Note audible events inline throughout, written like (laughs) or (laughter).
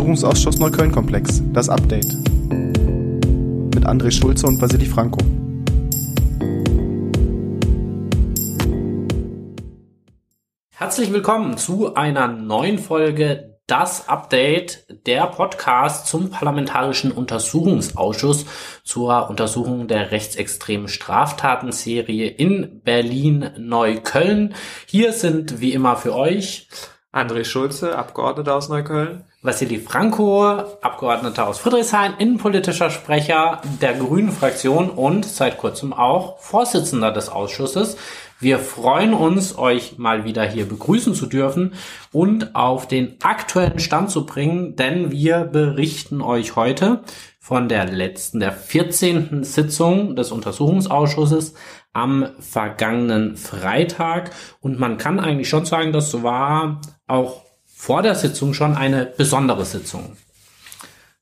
Untersuchungsausschuss Neukölln-Komplex, das Update. Mit André Schulze und Vasili Franco. Herzlich willkommen zu einer neuen Folge Das Update, der Podcast zum Parlamentarischen Untersuchungsausschuss zur Untersuchung der rechtsextremen Straftatenserie in Berlin-Neukölln. Hier sind wie immer für euch André Schulze, Abgeordneter aus Neukölln. Vassili Franco, Abgeordneter aus Friedrichshain, innenpolitischer Sprecher der Grünen Fraktion und seit kurzem auch Vorsitzender des Ausschusses. Wir freuen uns, euch mal wieder hier begrüßen zu dürfen und auf den aktuellen Stand zu bringen, denn wir berichten euch heute von der letzten, der 14. Sitzung des Untersuchungsausschusses am vergangenen Freitag. Und man kann eigentlich schon sagen, das war auch vor der Sitzung schon eine besondere Sitzung.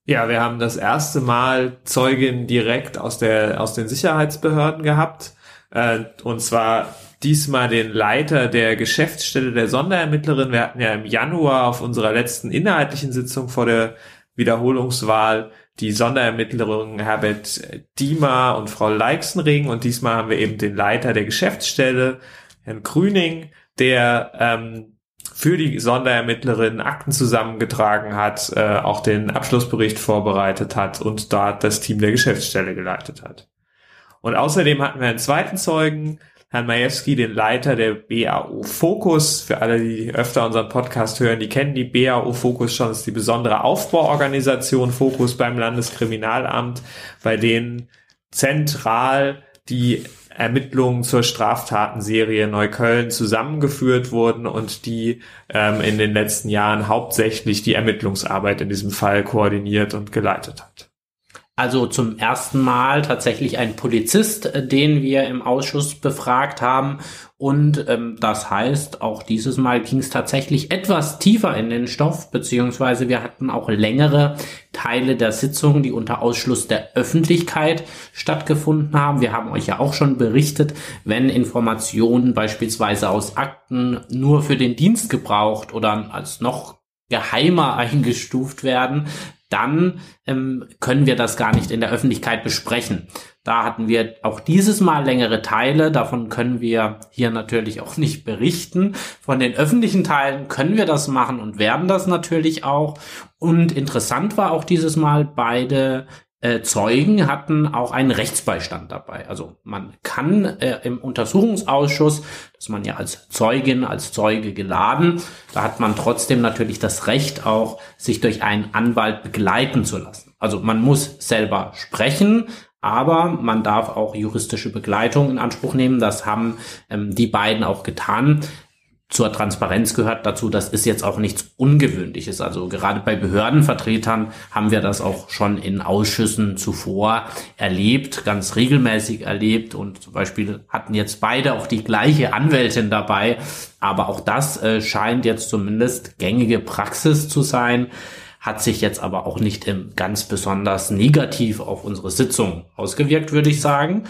Ja, wir haben das erste Mal Zeugen direkt aus der aus den Sicherheitsbehörden gehabt. Äh, und zwar diesmal den Leiter der Geschäftsstelle der Sonderermittlerin. Wir hatten ja im Januar auf unserer letzten inhaltlichen Sitzung vor der Wiederholungswahl die Sonderermittlerin Herbert Diemer und Frau Leixenring und diesmal haben wir eben den Leiter der Geschäftsstelle, Herrn Grüning, der ähm, für die Sonderermittlerin Akten zusammengetragen hat, äh, auch den Abschlussbericht vorbereitet hat und dort das Team der Geschäftsstelle geleitet hat. Und außerdem hatten wir einen zweiten Zeugen, Herrn Majewski, den Leiter der BAO Focus. Für alle, die öfter unseren Podcast hören, die kennen die BAO Focus schon. Das ist die besondere Aufbauorganisation Focus beim Landeskriminalamt, bei denen zentral die Ermittlungen zur Straftatenserie Neukölln zusammengeführt wurden und die ähm, in den letzten Jahren hauptsächlich die Ermittlungsarbeit in diesem Fall koordiniert und geleitet hat. Also zum ersten Mal tatsächlich ein Polizist, äh, den wir im Ausschuss befragt haben. Und ähm, das heißt, auch dieses Mal ging es tatsächlich etwas tiefer in den Stoff, beziehungsweise wir hatten auch längere Teile der Sitzung, die unter Ausschluss der Öffentlichkeit stattgefunden haben. Wir haben euch ja auch schon berichtet, wenn Informationen beispielsweise aus Akten nur für den Dienst gebraucht oder als noch geheimer (laughs) eingestuft werden, dann ähm, können wir das gar nicht in der Öffentlichkeit besprechen. Da hatten wir auch dieses Mal längere Teile, davon können wir hier natürlich auch nicht berichten. Von den öffentlichen Teilen können wir das machen und werden das natürlich auch. Und interessant war auch dieses Mal beide äh, Zeugen hatten auch einen Rechtsbeistand dabei. Also man kann äh, im Untersuchungsausschuss, dass man ja als Zeugin, als Zeuge geladen, da hat man trotzdem natürlich das Recht auch, sich durch einen Anwalt begleiten zu lassen. Also man muss selber sprechen, aber man darf auch juristische Begleitung in Anspruch nehmen. Das haben ähm, die beiden auch getan zur Transparenz gehört dazu, das ist jetzt auch nichts Ungewöhnliches. Also gerade bei Behördenvertretern haben wir das auch schon in Ausschüssen zuvor erlebt, ganz regelmäßig erlebt und zum Beispiel hatten jetzt beide auch die gleiche Anwältin dabei. Aber auch das äh, scheint jetzt zumindest gängige Praxis zu sein, hat sich jetzt aber auch nicht im ganz besonders negativ auf unsere Sitzung ausgewirkt, würde ich sagen.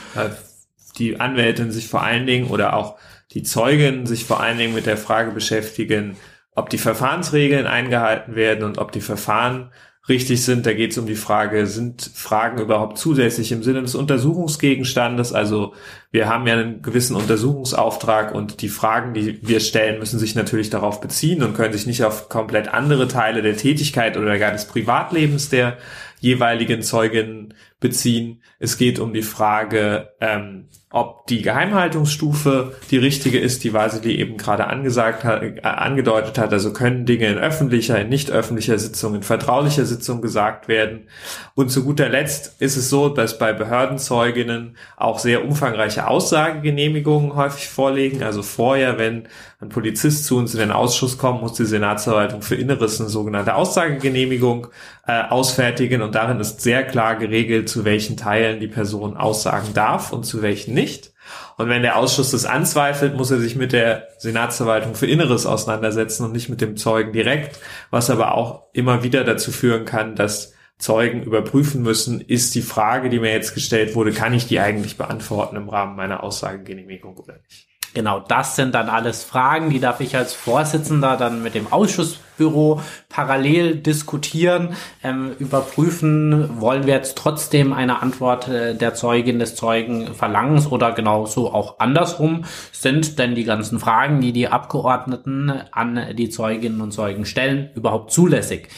Die Anwältin sich vor allen Dingen oder auch die Zeugen sich vor allen Dingen mit der Frage beschäftigen, ob die Verfahrensregeln eingehalten werden und ob die Verfahren richtig sind. Da geht es um die Frage, sind Fragen überhaupt zusätzlich im Sinne des Untersuchungsgegenstandes? Also wir haben ja einen gewissen Untersuchungsauftrag und die Fragen, die wir stellen, müssen sich natürlich darauf beziehen und können sich nicht auf komplett andere Teile der Tätigkeit oder gar des Privatlebens der jeweiligen Zeugen beziehen. Es geht um die Frage, ähm, ob die Geheimhaltungsstufe die richtige ist, die Vasili eben gerade angesagt hat, äh, angedeutet hat. Also können Dinge in öffentlicher, in nicht öffentlicher Sitzung, in vertraulicher Sitzung gesagt werden. Und zu guter Letzt ist es so, dass bei Behördenzeuginnen auch sehr umfangreiche Aussagegenehmigungen häufig vorliegen. Also vorher, wenn ein Polizist zu uns in den Ausschuss kommt, muss die Senatsverwaltung für Inneres eine sogenannte Aussagegenehmigung äh, ausfertigen. Und darin ist sehr klar geregelt, zu welchen Teilen die Person aussagen darf und zu welchen nicht. Und wenn der Ausschuss das anzweifelt, muss er sich mit der Senatsverwaltung für Inneres auseinandersetzen und nicht mit dem Zeugen direkt, was aber auch immer wieder dazu führen kann, dass Zeugen überprüfen müssen, ist die Frage, die mir jetzt gestellt wurde, kann ich die eigentlich beantworten im Rahmen meiner Aussagegenehmigung oder nicht. Genau, das sind dann alles Fragen, die darf ich als Vorsitzender dann mit dem Ausschussbüro parallel diskutieren, ähm, überprüfen, wollen wir jetzt trotzdem eine Antwort äh, der Zeugin des Zeugen verlangen oder genauso auch andersrum, sind denn die ganzen Fragen, die die Abgeordneten an die Zeuginnen und Zeugen stellen, überhaupt zulässig?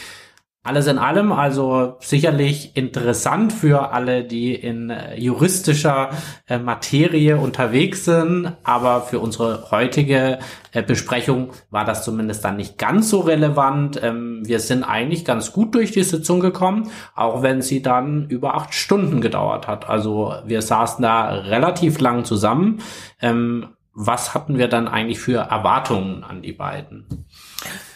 Alles in allem also sicherlich interessant für alle, die in äh, juristischer äh, Materie unterwegs sind, aber für unsere heutige äh, Besprechung war das zumindest dann nicht ganz so relevant. Ähm, wir sind eigentlich ganz gut durch die Sitzung gekommen, auch wenn sie dann über acht Stunden gedauert hat. Also wir saßen da relativ lang zusammen. Ähm, was hatten wir dann eigentlich für Erwartungen an die beiden?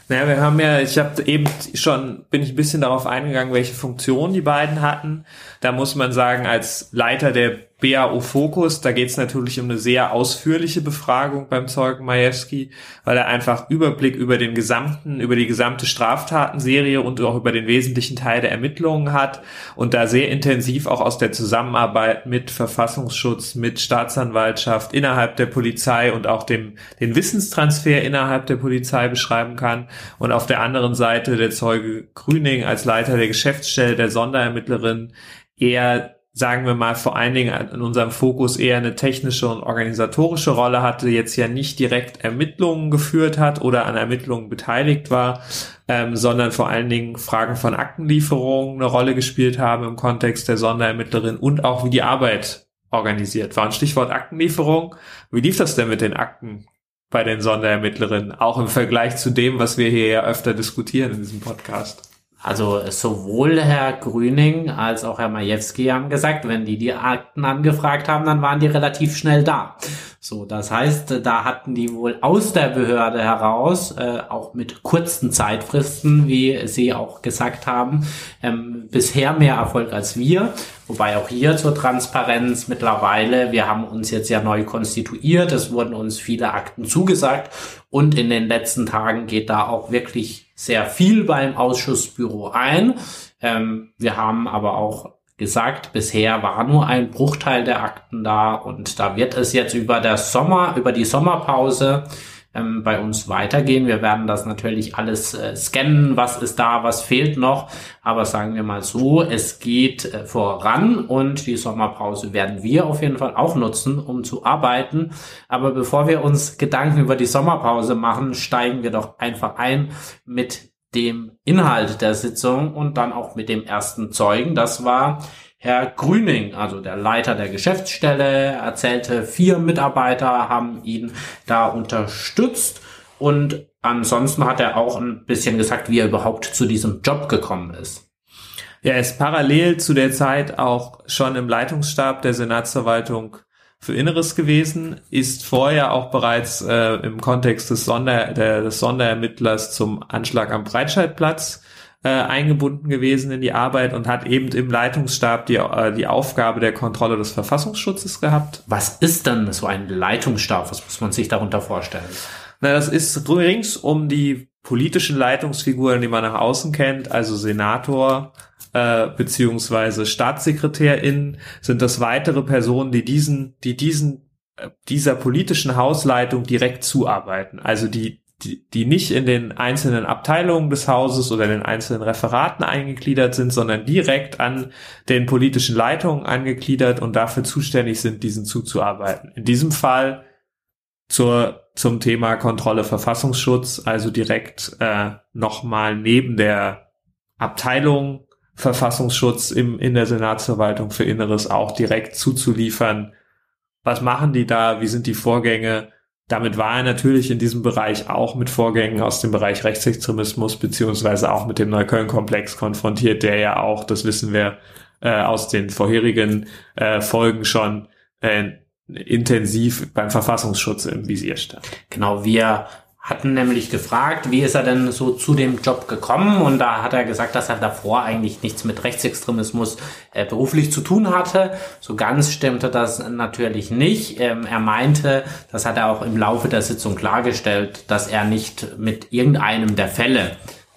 Naja, wir haben ja, ich habe eben schon, bin ich ein bisschen darauf eingegangen, welche Funktion die beiden hatten. Da muss man sagen, als Leiter der BAO Fokus, da geht es natürlich um eine sehr ausführliche Befragung beim Zeugen Majewski, weil er einfach Überblick über den gesamten, über die gesamte Straftatenserie und auch über den wesentlichen Teil der Ermittlungen hat und da sehr intensiv auch aus der Zusammenarbeit mit Verfassungsschutz, mit Staatsanwaltschaft innerhalb der Polizei und auch dem den Wissenstransfer innerhalb der Polizei beschreiben kann. Und auf der anderen Seite der Zeuge Grüning als Leiter der Geschäftsstelle der Sonderermittlerin eher sagen wir mal, vor allen Dingen in unserem Fokus eher eine technische und organisatorische Rolle hatte, jetzt ja nicht direkt Ermittlungen geführt hat oder an Ermittlungen beteiligt war, ähm, sondern vor allen Dingen Fragen von Aktenlieferungen eine Rolle gespielt haben im Kontext der Sonderermittlerin und auch wie die Arbeit organisiert war. Ein Stichwort Aktenlieferung. Wie lief das denn mit den Akten bei den Sonderermittlerinnen, auch im Vergleich zu dem, was wir hier ja öfter diskutieren in diesem Podcast? Also sowohl Herr Grüning als auch Herr Majewski haben gesagt, wenn die die Akten angefragt haben, dann waren die relativ schnell da. So, das heißt, da hatten die wohl aus der Behörde heraus, äh, auch mit kurzen Zeitfristen, wie Sie auch gesagt haben, ähm, bisher mehr Erfolg als wir. Wobei auch hier zur Transparenz mittlerweile, wir haben uns jetzt ja neu konstituiert, es wurden uns viele Akten zugesagt und in den letzten Tagen geht da auch wirklich sehr viel beim Ausschussbüro ein. Ähm, wir haben aber auch gesagt, bisher war nur ein Bruchteil der Akten da und da wird es jetzt über der Sommer, über die Sommerpause ähm, bei uns weitergehen. Wir werden das natürlich alles äh, scannen, was ist da, was fehlt noch. Aber sagen wir mal so, es geht äh, voran und die Sommerpause werden wir auf jeden Fall auch nutzen, um zu arbeiten. Aber bevor wir uns Gedanken über die Sommerpause machen, steigen wir doch einfach ein mit dem Inhalt der Sitzung und dann auch mit dem ersten Zeugen. Das war Herr Grüning, also der Leiter der Geschäftsstelle, erzählte, vier Mitarbeiter haben ihn da unterstützt und ansonsten hat er auch ein bisschen gesagt, wie er überhaupt zu diesem Job gekommen ist. Er ist parallel zu der Zeit auch schon im Leitungsstab der Senatsverwaltung für Inneres gewesen, ist vorher auch bereits äh, im Kontext des, Sonder, der, des Sonderermittlers zum Anschlag am Breitscheidplatz äh, eingebunden gewesen in die Arbeit und hat eben im Leitungsstab die, äh, die Aufgabe der Kontrolle des Verfassungsschutzes gehabt. Was ist dann so ein Leitungsstab? Was muss man sich darunter vorstellen? Na, das ist rings um die politischen Leitungsfiguren, die man nach außen kennt, also Senator äh, beziehungsweise Staatssekretärin, sind das weitere Personen, die diesen, die diesen äh, dieser politischen Hausleitung direkt zuarbeiten. Also die die, die nicht in den einzelnen Abteilungen des Hauses oder den einzelnen Referaten eingegliedert sind, sondern direkt an den politischen Leitungen angegliedert und dafür zuständig sind, diesen zuzuarbeiten. In diesem Fall zur, zum Thema Kontrolle Verfassungsschutz, also direkt äh, nochmal neben der Abteilung Verfassungsschutz im, in der Senatsverwaltung für Inneres auch direkt zuzuliefern. Was machen die da? Wie sind die Vorgänge? Damit war er natürlich in diesem Bereich auch mit Vorgängen aus dem Bereich Rechtsextremismus beziehungsweise auch mit dem Neukölln-Komplex konfrontiert, der ja auch, das wissen wir äh, aus den vorherigen äh, Folgen schon, äh, intensiv beim Verfassungsschutz im Visier stand. Genau, wir hatten nämlich gefragt, wie ist er denn so zu dem Job gekommen? Und da hat er gesagt, dass er davor eigentlich nichts mit Rechtsextremismus äh, beruflich zu tun hatte. So ganz stimmte das natürlich nicht. Ähm, er meinte, das hat er auch im Laufe der Sitzung klargestellt, dass er nicht mit irgendeinem der Fälle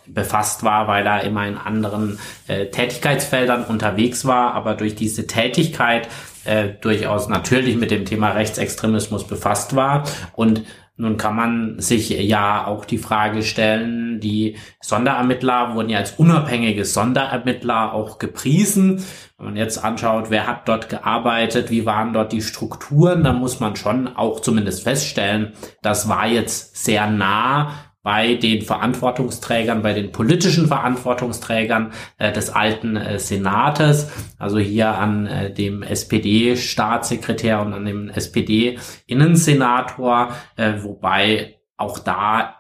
befasst war, weil er immer in anderen äh, Tätigkeitsfeldern unterwegs war. Aber durch diese Tätigkeit äh, durchaus natürlich mit dem Thema Rechtsextremismus befasst war und nun kann man sich ja auch die Frage stellen, die Sonderermittler wurden ja als unabhängige Sonderermittler auch gepriesen. Wenn man jetzt anschaut, wer hat dort gearbeitet, wie waren dort die Strukturen, dann muss man schon auch zumindest feststellen, das war jetzt sehr nah bei den Verantwortungsträgern, bei den politischen Verantwortungsträgern äh, des alten äh, Senates, also hier an äh, dem SPD-Staatssekretär und an dem SPD-Innensenator, äh, wobei auch da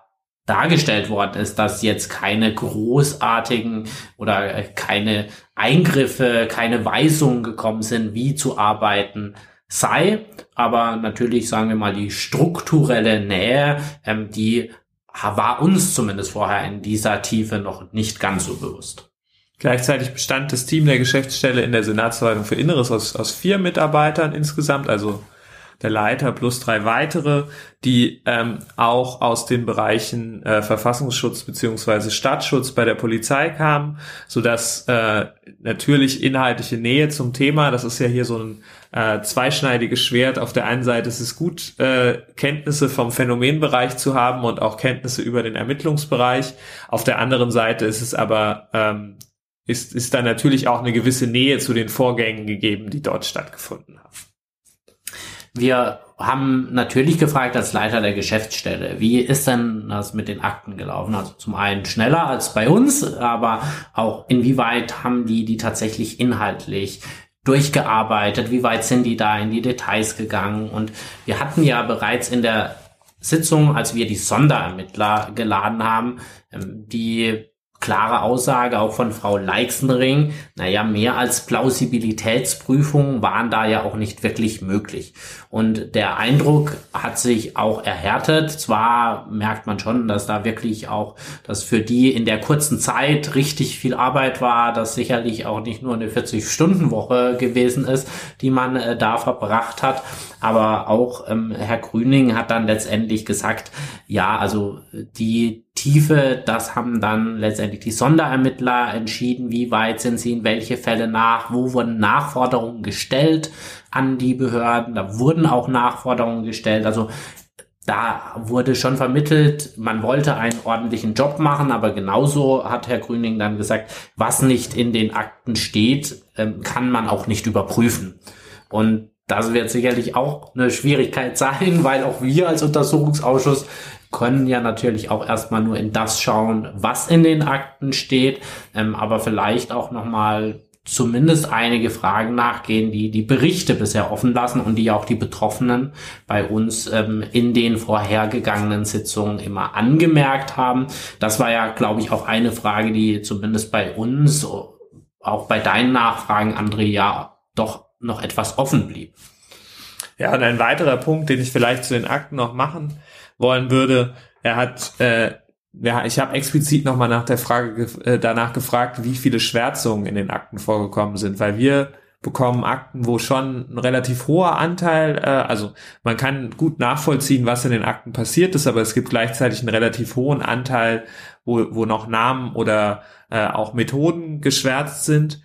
dargestellt worden ist, dass jetzt keine großartigen oder äh, keine Eingriffe, keine Weisungen gekommen sind, wie zu arbeiten sei. Aber natürlich sagen wir mal die strukturelle Nähe, ähm, die war uns zumindest vorher in dieser Tiefe noch nicht ganz so bewusst. Gleichzeitig bestand das Team der Geschäftsstelle in der Senatsverwaltung für Inneres aus, aus vier Mitarbeitern insgesamt, also der Leiter plus drei weitere, die ähm, auch aus den Bereichen äh, Verfassungsschutz beziehungsweise Staatsschutz bei der Polizei kamen, so dass äh, natürlich inhaltliche Nähe zum Thema, das ist ja hier so ein äh, zweischneidiges Schwert. Auf der einen Seite ist es gut, äh, Kenntnisse vom Phänomenbereich zu haben und auch Kenntnisse über den Ermittlungsbereich. Auf der anderen Seite ist es aber ähm, ist, ist da natürlich auch eine gewisse Nähe zu den Vorgängen gegeben, die dort stattgefunden haben. Wir haben natürlich gefragt als Leiter der Geschäftsstelle, wie ist denn das mit den Akten gelaufen? Also zum einen schneller als bei uns, aber auch inwieweit haben die die tatsächlich inhaltlich durchgearbeitet? Wie weit sind die da in die Details gegangen? Und wir hatten ja bereits in der Sitzung, als wir die Sonderermittler geladen haben, ähm, die klare Aussage auch von Frau Leixenring, naja, mehr als Plausibilitätsprüfungen waren da ja auch nicht wirklich möglich. Und der Eindruck hat sich auch erhärtet. Zwar merkt man schon, dass da wirklich auch, dass für die in der kurzen Zeit richtig viel Arbeit war, dass sicherlich auch nicht nur eine 40-Stunden-Woche gewesen ist, die man äh, da verbracht hat. Aber auch ähm, Herr Grüning hat dann letztendlich gesagt, ja, also die Tiefe, das haben dann letztendlich die Sonderermittler entschieden, wie weit sind sie in welche Fälle nach, wo wurden Nachforderungen gestellt an die Behörden, da wurden auch Nachforderungen gestellt, also da wurde schon vermittelt, man wollte einen ordentlichen Job machen, aber genauso hat Herr Grüning dann gesagt, was nicht in den Akten steht, ähm, kann man auch nicht überprüfen. Und das wird sicherlich auch eine Schwierigkeit (laughs) sein, weil auch wir als Untersuchungsausschuss können ja natürlich auch erstmal nur in das schauen, was in den Akten steht, ähm, aber vielleicht auch nochmal zumindest einige Fragen nachgehen, die die Berichte bisher offen lassen und die auch die Betroffenen bei uns ähm, in den vorhergegangenen Sitzungen immer angemerkt haben. Das war ja, glaube ich, auch eine Frage, die zumindest bei uns, auch bei deinen Nachfragen, André, ja doch noch etwas offen blieb. Ja, und ein weiterer Punkt, den ich vielleicht zu den Akten noch machen wollen würde. Er hat, äh, ja, ich habe explizit nochmal nach der Frage äh, danach gefragt, wie viele Schwärzungen in den Akten vorgekommen sind, weil wir bekommen Akten, wo schon ein relativ hoher Anteil, äh, also man kann gut nachvollziehen, was in den Akten passiert ist, aber es gibt gleichzeitig einen relativ hohen Anteil, wo, wo noch Namen oder äh, auch Methoden geschwärzt sind.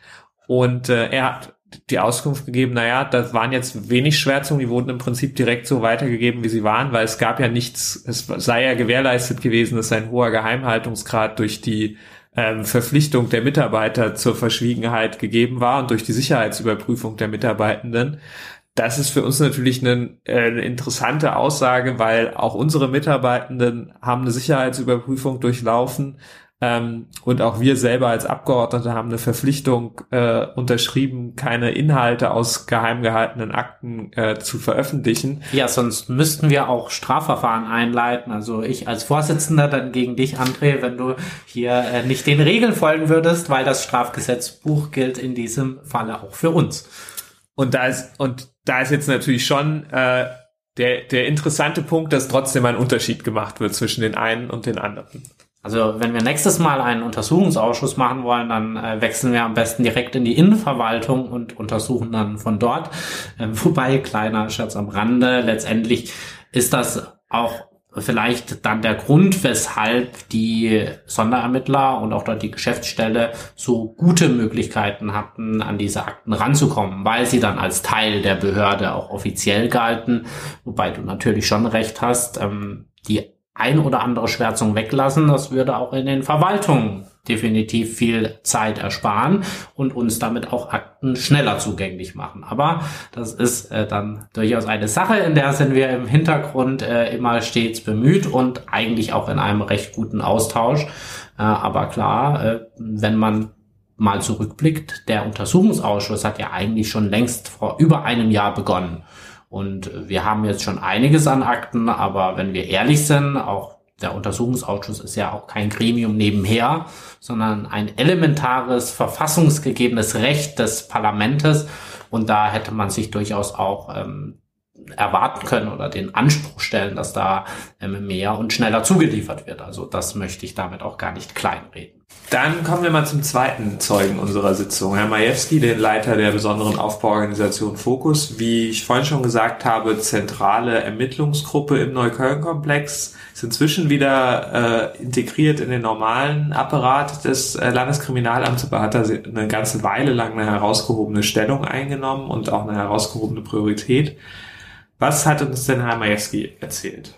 Und äh, er hat die Auskunft gegeben, naja, das waren jetzt wenig Schwärzungen, die wurden im Prinzip direkt so weitergegeben, wie sie waren, weil es gab ja nichts, es sei ja gewährleistet gewesen, dass ein hoher Geheimhaltungsgrad durch die ähm, Verpflichtung der Mitarbeiter zur Verschwiegenheit gegeben war und durch die Sicherheitsüberprüfung der Mitarbeitenden. Das ist für uns natürlich eine, äh, eine interessante Aussage, weil auch unsere Mitarbeitenden haben eine Sicherheitsüberprüfung durchlaufen ähm, und auch wir selber als Abgeordnete haben eine Verpflichtung äh, unterschrieben, keine Inhalte aus geheim gehaltenen Akten äh, zu veröffentlichen. Ja, sonst müssten wir auch Strafverfahren einleiten. Also ich als Vorsitzender dann gegen dich, André, wenn du hier äh, nicht den Regeln folgen würdest, weil das Strafgesetzbuch gilt in diesem Falle auch für uns. Und da ist, und da ist jetzt natürlich schon äh, der, der interessante Punkt, dass trotzdem ein Unterschied gemacht wird zwischen den einen und den anderen. Also wenn wir nächstes Mal einen Untersuchungsausschuss machen wollen, dann äh, wechseln wir am besten direkt in die Innenverwaltung und untersuchen dann von dort. Äh, (laughs) wobei, kleiner Scherz am Rande, letztendlich ist das auch vielleicht dann der Grund, weshalb die Sonderermittler und auch dort die Geschäftsstelle so gute Möglichkeiten hatten, an diese Akten ranzukommen, weil sie dann als Teil der Behörde auch offiziell galten, wobei du natürlich schon recht hast, ähm, die ein oder andere Schwärzung weglassen, das würde auch in den Verwaltungen definitiv viel Zeit ersparen und uns damit auch Akten schneller zugänglich machen. Aber das ist äh, dann durchaus eine Sache, in der sind wir im Hintergrund äh, immer stets bemüht und eigentlich auch in einem recht guten Austausch. Äh, aber klar, äh, wenn man mal zurückblickt, der Untersuchungsausschuss hat ja eigentlich schon längst vor über einem Jahr begonnen. Und wir haben jetzt schon einiges an Akten, aber wenn wir ehrlich sind, auch der Untersuchungsausschuss ist ja auch kein Gremium nebenher, sondern ein elementares, verfassungsgegebenes Recht des Parlamentes. Und da hätte man sich durchaus auch ähm, erwarten können oder den Anspruch stellen, dass da ähm, mehr und schneller zugeliefert wird. Also das möchte ich damit auch gar nicht kleinreden. Dann kommen wir mal zum zweiten Zeugen unserer Sitzung, Herr Majewski, den Leiter der besonderen Aufbauorganisation Fokus. Wie ich vorhin schon gesagt habe, zentrale Ermittlungsgruppe im Neukölln-Komplex ist inzwischen wieder äh, integriert in den normalen Apparat des äh, Landeskriminalamts, aber hat da eine ganze Weile lang eine herausgehobene Stellung eingenommen und auch eine herausgehobene Priorität. Was hat uns denn Herr Majewski erzählt?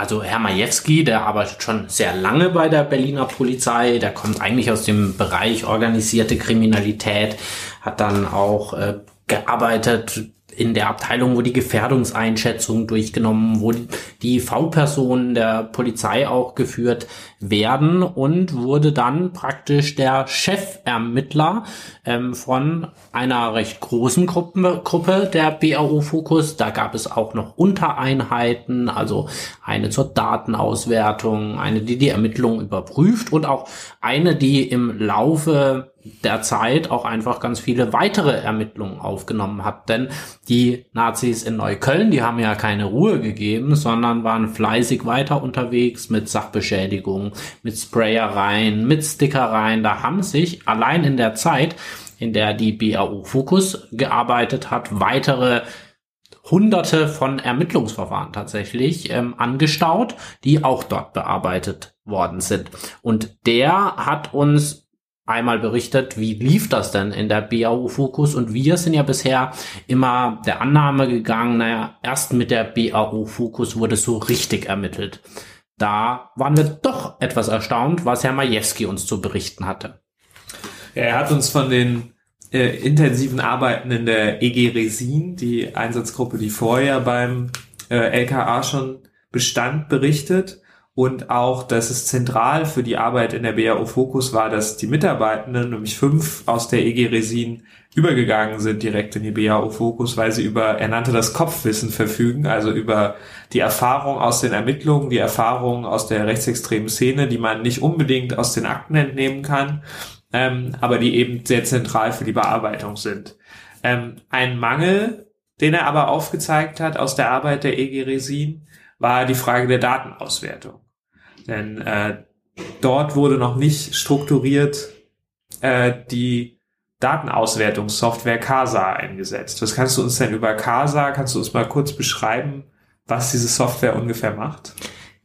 Also Herr Majewski, der arbeitet schon sehr lange bei der Berliner Polizei, der kommt eigentlich aus dem Bereich organisierte Kriminalität, hat dann auch äh, gearbeitet in der Abteilung, wo die Gefährdungseinschätzung durchgenommen, wo die V-Personen der Polizei auch geführt werden und wurde dann praktisch der Chefermittler ähm, von einer recht großen Gruppe, Gruppe der BAO Fokus. Da gab es auch noch Untereinheiten, also eine zur Datenauswertung, eine, die die Ermittlungen überprüft und auch eine, die im Laufe der Zeit auch einfach ganz viele weitere Ermittlungen aufgenommen hat. Denn die Nazis in Neukölln, die haben ja keine Ruhe gegeben, sondern waren fleißig weiter unterwegs mit Sachbeschädigung, mit Sprayereien, mit Stickereien. Da haben sich allein in der Zeit, in der die BAU Fokus gearbeitet hat, weitere Hunderte von Ermittlungsverfahren tatsächlich ähm, angestaut, die auch dort bearbeitet worden sind. Und der hat uns einmal berichtet, wie lief das denn in der BAU Fokus und wir sind ja bisher immer der Annahme gegangen, naja, erst mit der BAU Fokus wurde so richtig ermittelt. Da waren wir doch etwas erstaunt, was Herr Majewski uns zu berichten hatte. Ja, er hat uns von den äh, intensiven Arbeiten in der EG Resin, die Einsatzgruppe, die vorher beim äh, LKA schon bestand, berichtet und auch, dass es zentral für die Arbeit in der BAO Fokus war, dass die Mitarbeitenden, nämlich fünf aus der EG Resin, übergegangen sind direkt in die BAO Fokus, weil sie über, er nannte das Kopfwissen verfügen, also über die Erfahrung aus den Ermittlungen, die Erfahrung aus der rechtsextremen Szene, die man nicht unbedingt aus den Akten entnehmen kann, ähm, aber die eben sehr zentral für die Bearbeitung sind. Ähm, ein Mangel, den er aber aufgezeigt hat aus der Arbeit der EG Resin, war die Frage der Datenauswertung. Denn äh, dort wurde noch nicht strukturiert äh, die Datenauswertungssoftware CASA eingesetzt. Was kannst du uns denn über CASA, kannst du uns mal kurz beschreiben, was diese Software ungefähr macht?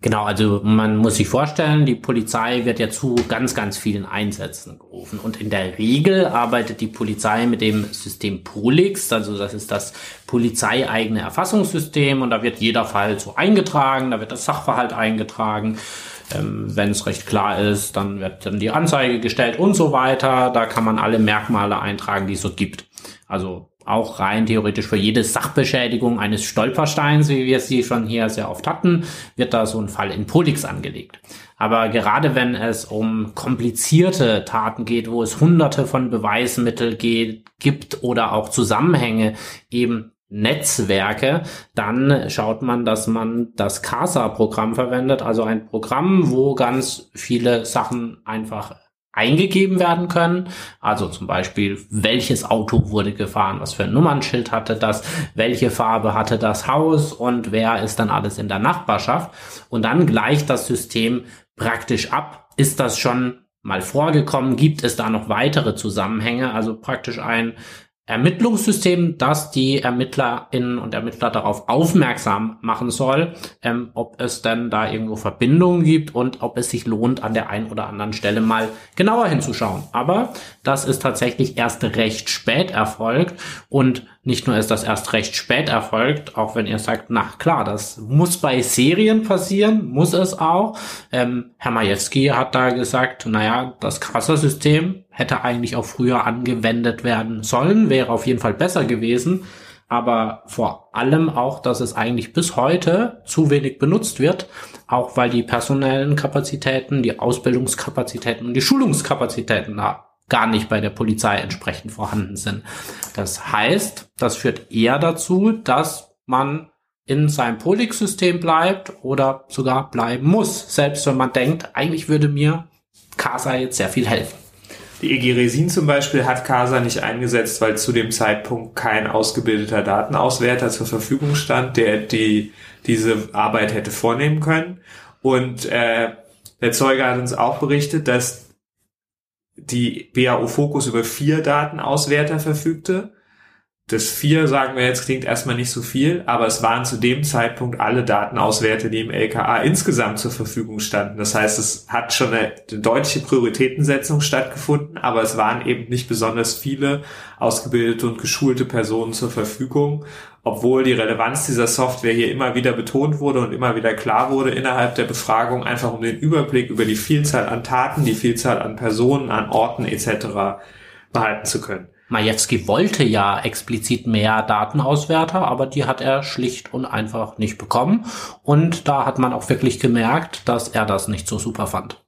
Genau, also man muss sich vorstellen, die Polizei wird ja zu ganz, ganz vielen Einsätzen gerufen. Und in der Regel arbeitet die Polizei mit dem System Polix, also das ist das polizeieigene Erfassungssystem und da wird jeder Fall so eingetragen, da wird das Sachverhalt eingetragen. Ähm, Wenn es recht klar ist, dann wird dann die Anzeige gestellt und so weiter. Da kann man alle Merkmale eintragen, die es so gibt. Also auch rein theoretisch für jede Sachbeschädigung eines Stolpersteins, wie wir sie schon hier sehr oft hatten, wird da so ein Fall in Polix angelegt. Aber gerade wenn es um komplizierte Taten geht, wo es hunderte von Beweismitteln geht, gibt oder auch Zusammenhänge eben Netzwerke, dann schaut man, dass man das CASA-Programm verwendet, also ein Programm, wo ganz viele Sachen einfach eingegeben werden können. Also zum Beispiel, welches Auto wurde gefahren, was für ein Nummernschild hatte das, welche Farbe hatte das Haus und wer ist dann alles in der Nachbarschaft. Und dann gleicht das System praktisch ab. Ist das schon mal vorgekommen? Gibt es da noch weitere Zusammenhänge? Also praktisch ein Ermittlungssystem, das die Ermittlerinnen und Ermittler darauf aufmerksam machen soll, ähm, ob es denn da irgendwo Verbindungen gibt und ob es sich lohnt, an der einen oder anderen Stelle mal genauer hinzuschauen. Aber das ist tatsächlich erst recht spät erfolgt und nicht nur ist das erst recht spät erfolgt, auch wenn ihr sagt, na klar, das muss bei Serien passieren, muss es auch. Ähm, Herr Majewski hat da gesagt, naja, das Kassersystem hätte eigentlich auch früher angewendet werden sollen, wäre auf jeden Fall besser gewesen. Aber vor allem auch, dass es eigentlich bis heute zu wenig benutzt wird, auch weil die personellen Kapazitäten, die Ausbildungskapazitäten und die Schulungskapazitäten da gar nicht bei der Polizei entsprechend vorhanden sind. Das heißt, das führt eher dazu, dass man in seinem Polix-System bleibt oder sogar bleiben muss, selbst wenn man denkt, eigentlich würde mir CASA jetzt sehr viel helfen. Die EG Resin zum Beispiel hat CASA nicht eingesetzt, weil zu dem Zeitpunkt kein ausgebildeter Datenauswerter zur Verfügung stand, der die, diese Arbeit hätte vornehmen können. Und äh, der Zeuge hat uns auch berichtet, dass die BAO Focus über vier Datenauswerter verfügte das vier, sagen wir jetzt, klingt erstmal nicht so viel, aber es waren zu dem Zeitpunkt alle Datenauswerte, die im LKA insgesamt zur Verfügung standen. Das heißt, es hat schon eine, deutliche Prioritätensetzung stattgefunden, aber es waren eben nicht besonders viele ausgebildete und geschulte Personen zur Verfügung, obwohl die Relevanz dieser Software hier immer wieder betont wurde und immer wieder klar wurde innerhalb der Befragung, einfach um den Überblick über die Vielzahl an Taten, die Vielzahl an Personen, an Orten etc. behalten zu können. Majewski wollte ja explizit mehr Datenauswerter, aber die hat er schlicht und einfach nicht bekommen. Und da hat man auch wirklich gemerkt, dass er das nicht so super fand.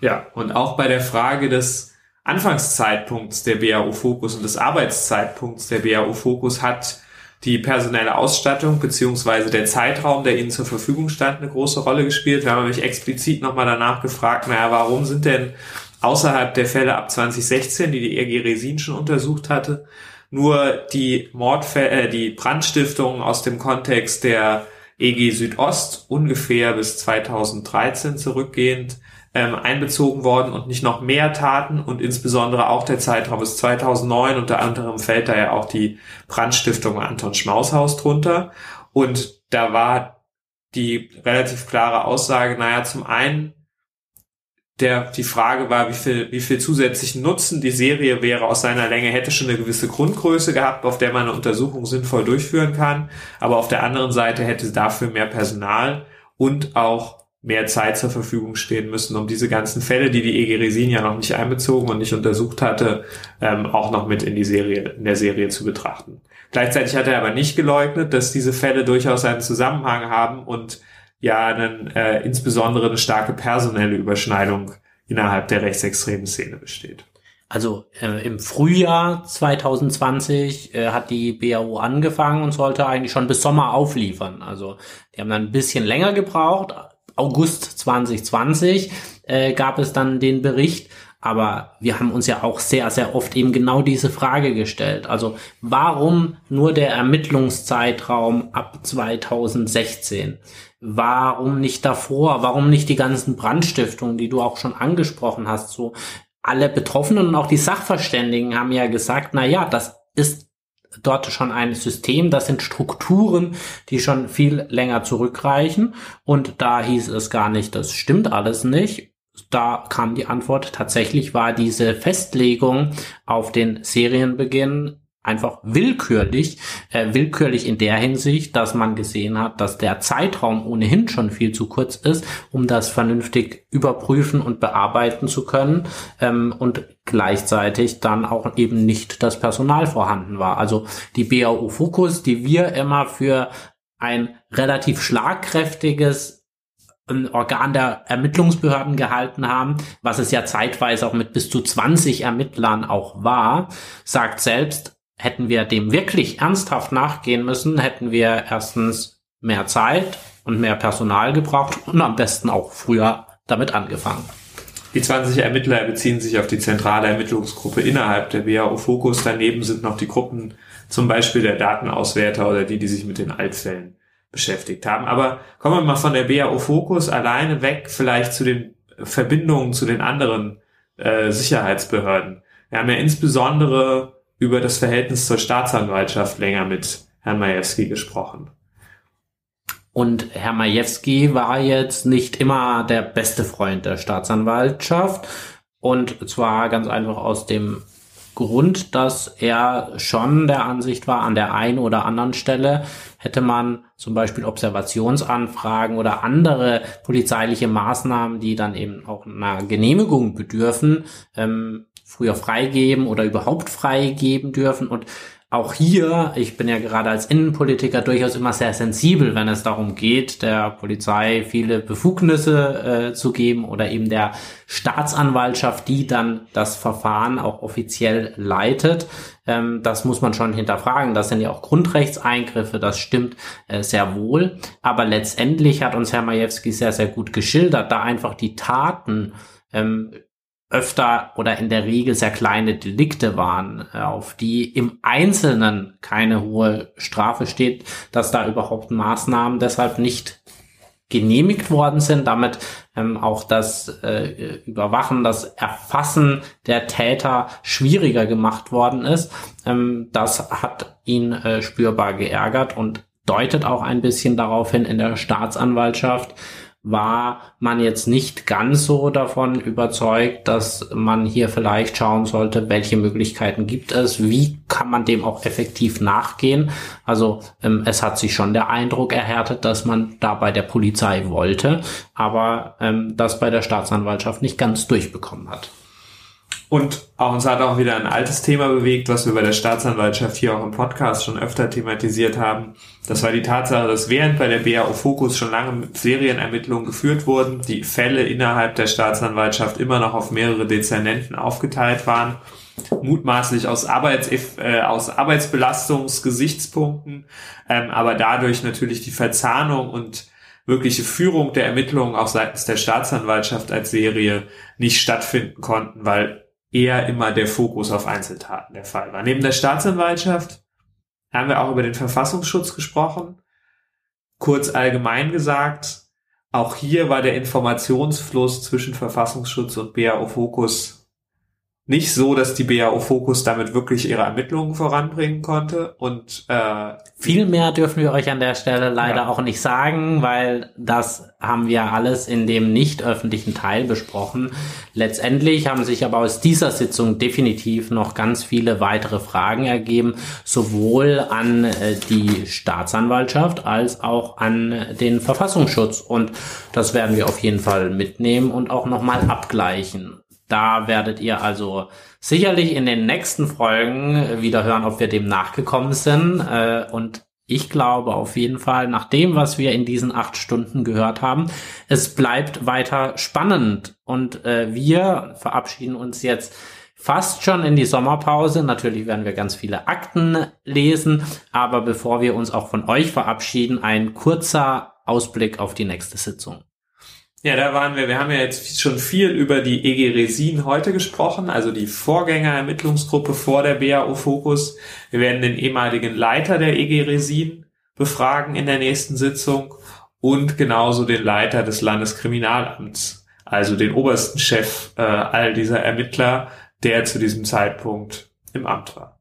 Ja, und auch bei der Frage des Anfangszeitpunkts der BAO Fokus und des Arbeitszeitpunkts der BAO Fokus hat die personelle Ausstattung beziehungsweise der Zeitraum, der ihnen zur Verfügung stand, eine große Rolle gespielt. Wir haben nämlich explizit nochmal danach gefragt, naja, warum sind denn außerhalb der Fälle ab 2016, die die EG Resin schon untersucht hatte, nur die Mordfälle, äh, die Brandstiftungen aus dem Kontext der EG Südost ungefähr bis 2013 zurückgehend ähm, einbezogen worden und nicht noch mehr Taten und insbesondere auch der Zeitraum bis 2009 unter anderem fällt da ja auch die Brandstiftung Anton Schmaushaus drunter. Und da war die relativ klare Aussage, naja, zum einen der die Frage war, wie viel, wie viel zusätzlichen Nutzen die Serie wäre aus seiner Länge, hätte schon eine gewisse Grundgröße gehabt, auf der man eine Untersuchung sinnvoll durchführen kann. Aber auf der anderen Seite hätte dafür mehr Personal und auch mehr Zeit zur Verfügung stehen müssen, um diese ganzen Fälle, die die EG Resin ja noch nicht einbezogen und nicht untersucht hatte, ähm, auch noch mit in die Serie, in der Serie zu betrachten. Gleichzeitig hat er aber nicht geleugnet, dass diese Fälle durchaus einen Zusammenhang haben und ja einen, äh, insbesondere eine starke personelle Überschneidung innerhalb der rechtsextremen Szene besteht. Also äh, im Frühjahr 2020 äh, hat die BAO angefangen und sollte eigentlich schon bis Sommer aufliefern. Also die haben dann ein bisschen länger gebraucht. August 2020 äh, gab es dann den Bericht. Aber wir haben uns ja auch sehr, sehr oft eben genau diese Frage gestellt. Also warum nur der Ermittlungszeitraum ab 2016? Warum nicht davor? Warum nicht die ganzen Brandstiftungen, die du auch schon angesprochen hast? So alle Betroffenen und auch die Sachverständigen haben ja gesagt, na ja, das ist dort schon ein System, das sind Strukturen, die schon viel länger zurückreichen. Und da hieß es gar nicht, das stimmt alles nicht. Da kam die Antwort, tatsächlich war diese Festlegung auf den Serienbeginn einfach willkürlich, äh, willkürlich in der Hinsicht, dass man gesehen hat, dass der Zeitraum ohnehin schon viel zu kurz ist, um das vernünftig überprüfen und bearbeiten zu können ähm, und gleichzeitig dann auch eben nicht das Personal vorhanden war. Also die BAU Fokus, die wir immer für ein relativ schlagkräftiges ein Organ der Ermittlungsbehörden gehalten haben, was es ja zeitweise auch mit bis zu 20 Ermittlern auch war, sagt selbst, hätten wir dem wirklich ernsthaft nachgehen müssen, hätten wir erstens mehr Zeit und mehr Personal gebraucht und am besten auch früher damit angefangen. Die 20 Ermittler beziehen sich auf die zentrale Ermittlungsgruppe innerhalb der BAO Fokus. Daneben sind noch die Gruppen zum Beispiel der Datenauswerter oder die, die sich mit den Altfällen beschäftigt haben. Aber kommen wir mal von der BAO Fokus alleine weg, vielleicht zu den Verbindungen zu den anderen äh, Sicherheitsbehörden. Wir haben ja insbesondere über das Verhältnis zur Staatsanwaltschaft länger mit Herrn Majewski gesprochen. Und Herr Majewski war jetzt nicht immer der beste Freund der Staatsanwaltschaft. Und zwar ganz einfach aus dem Grund, dass er schon der Ansicht war, an der einen oder anderen Stelle hätte man zum Beispiel Observationsanfragen oder andere polizeiliche Maßnahmen, die dann eben auch einer Genehmigung bedürfen, ähm, früher freigeben oder überhaupt freigeben dürfen. Und auch hier, ich bin ja gerade als Innenpolitiker durchaus immer sehr sensibel, wenn es darum geht, der Polizei viele Befugnisse äh, zu geben oder eben der Staatsanwaltschaft, die dann das Verfahren auch offiziell leitet. Ähm, das muss man schon hinterfragen. Das sind ja auch Grundrechtseingriffe, das stimmt äh, sehr wohl. Aber letztendlich hat uns Herr Majewski sehr, sehr gut geschildert, da einfach die Taten ähm, öfter oder in der Regel sehr kleine Delikte waren, äh, auf die im Einzelnen keine hohe Strafe steht, dass da überhaupt Maßnahmen deshalb nicht genehmigt worden sind, damit ähm, auch das äh, Überwachen, das Erfassen der Täter schwieriger gemacht worden ist. Ähm, das hat ihn äh, spürbar geärgert und deutet auch ein bisschen darauf hin in der Staatsanwaltschaft, war man jetzt nicht ganz so davon überzeugt, dass man hier vielleicht schauen sollte, welche Möglichkeiten gibt es, wie kann man dem auch effektiv nachgehen. Also ähm, es hat sich schon der Eindruck erhärtet, dass man da bei der Polizei wollte, aber ähm, das bei der Staatsanwaltschaft nicht ganz durchbekommen hat. Und auch uns hat auch wieder ein altes Thema bewegt, was wir bei der Staatsanwaltschaft hier auch im Podcast schon öfter thematisiert haben. Das war die Tatsache, dass während bei der BAO Fokus schon lange Serienermittlungen geführt wurden, die Fälle innerhalb der Staatsanwaltschaft immer noch auf mehrere Dezernenten aufgeteilt waren, mutmaßlich aus, Arbeits, äh, aus Arbeitsbelastungsgesichtspunkten, ähm, aber dadurch natürlich die Verzahnung und wirkliche Führung der Ermittlungen auch seitens der Staatsanwaltschaft als Serie nicht stattfinden konnten, weil eher immer der Fokus auf Einzeltaten der Fall war. Neben der Staatsanwaltschaft haben wir auch über den Verfassungsschutz gesprochen. Kurz allgemein gesagt, auch hier war der Informationsfluss zwischen Verfassungsschutz und BAO Fokus nicht so, dass die BAO Fokus damit wirklich ihre Ermittlungen voranbringen konnte und äh, viel mehr dürfen wir euch an der Stelle leider ja. auch nicht sagen, weil das haben wir alles in dem nicht öffentlichen Teil besprochen. Letztendlich haben sich aber aus dieser Sitzung definitiv noch ganz viele weitere Fragen ergeben, sowohl an äh, die Staatsanwaltschaft als auch an den Verfassungsschutz und das werden wir auf jeden Fall mitnehmen und auch nochmal abgleichen. Da werdet ihr also sicherlich in den nächsten Folgen wieder hören, ob wir dem nachgekommen sind. Äh, und ich glaube auf jeden Fall, nach dem, was wir in diesen acht Stunden gehört haben, es bleibt weiter spannend. Und äh, wir verabschieden uns jetzt fast schon in die Sommerpause. Natürlich werden wir ganz viele Akten lesen, aber bevor wir uns auch von euch verabschieden, ein kurzer Ausblick auf die nächste Sitzung. Ja, da waren wir. Wir haben ja jetzt schon viel über die EG Resin heute gesprochen, also die Vorgängerermittlungsgruppe vor der BAO Fokus. Wir werden den ehemaligen Leiter der EG Resin befragen in der nächsten Sitzung und genauso den Leiter des Landeskriminalamts, also den obersten Chef äh, all dieser Ermittler, der zu diesem Zeitpunkt im Amt war.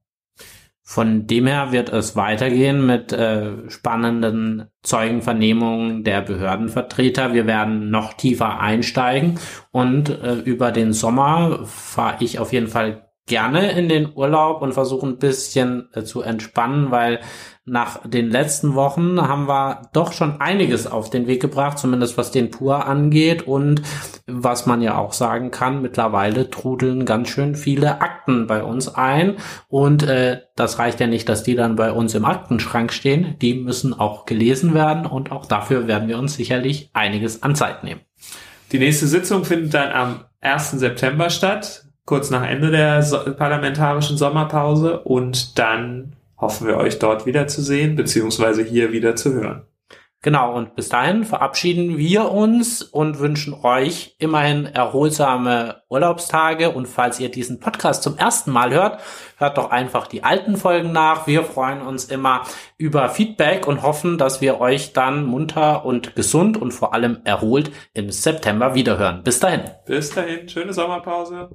Von dem her wird es weitergehen mit äh, spannenden Zeugenvernehmungen der Behördenvertreter. Wir werden noch tiefer einsteigen und äh, über den Sommer fahre ich auf jeden Fall gerne in den Urlaub und versuche ein bisschen äh, zu entspannen, weil nach den letzten Wochen haben wir doch schon einiges auf den Weg gebracht, zumindest was den Pur angeht und was man ja auch sagen kann, mittlerweile trudeln ganz schön viele Akten bei uns ein und äh, das reicht ja nicht, dass die dann bei uns im Aktenschrank stehen, die müssen auch gelesen werden und auch dafür werden wir uns sicherlich einiges an Zeit nehmen. Die nächste Sitzung findet dann am 1. September statt, kurz nach Ende der so parlamentarischen Sommerpause und dann hoffen wir euch dort wiederzusehen, beziehungsweise hier wieder zu hören. Genau, und bis dahin verabschieden wir uns und wünschen euch immerhin erholsame Urlaubstage. Und falls ihr diesen Podcast zum ersten Mal hört, hört doch einfach die alten Folgen nach. Wir freuen uns immer über Feedback und hoffen, dass wir euch dann munter und gesund und vor allem erholt im September wiederhören. Bis dahin. Bis dahin, schöne Sommerpause.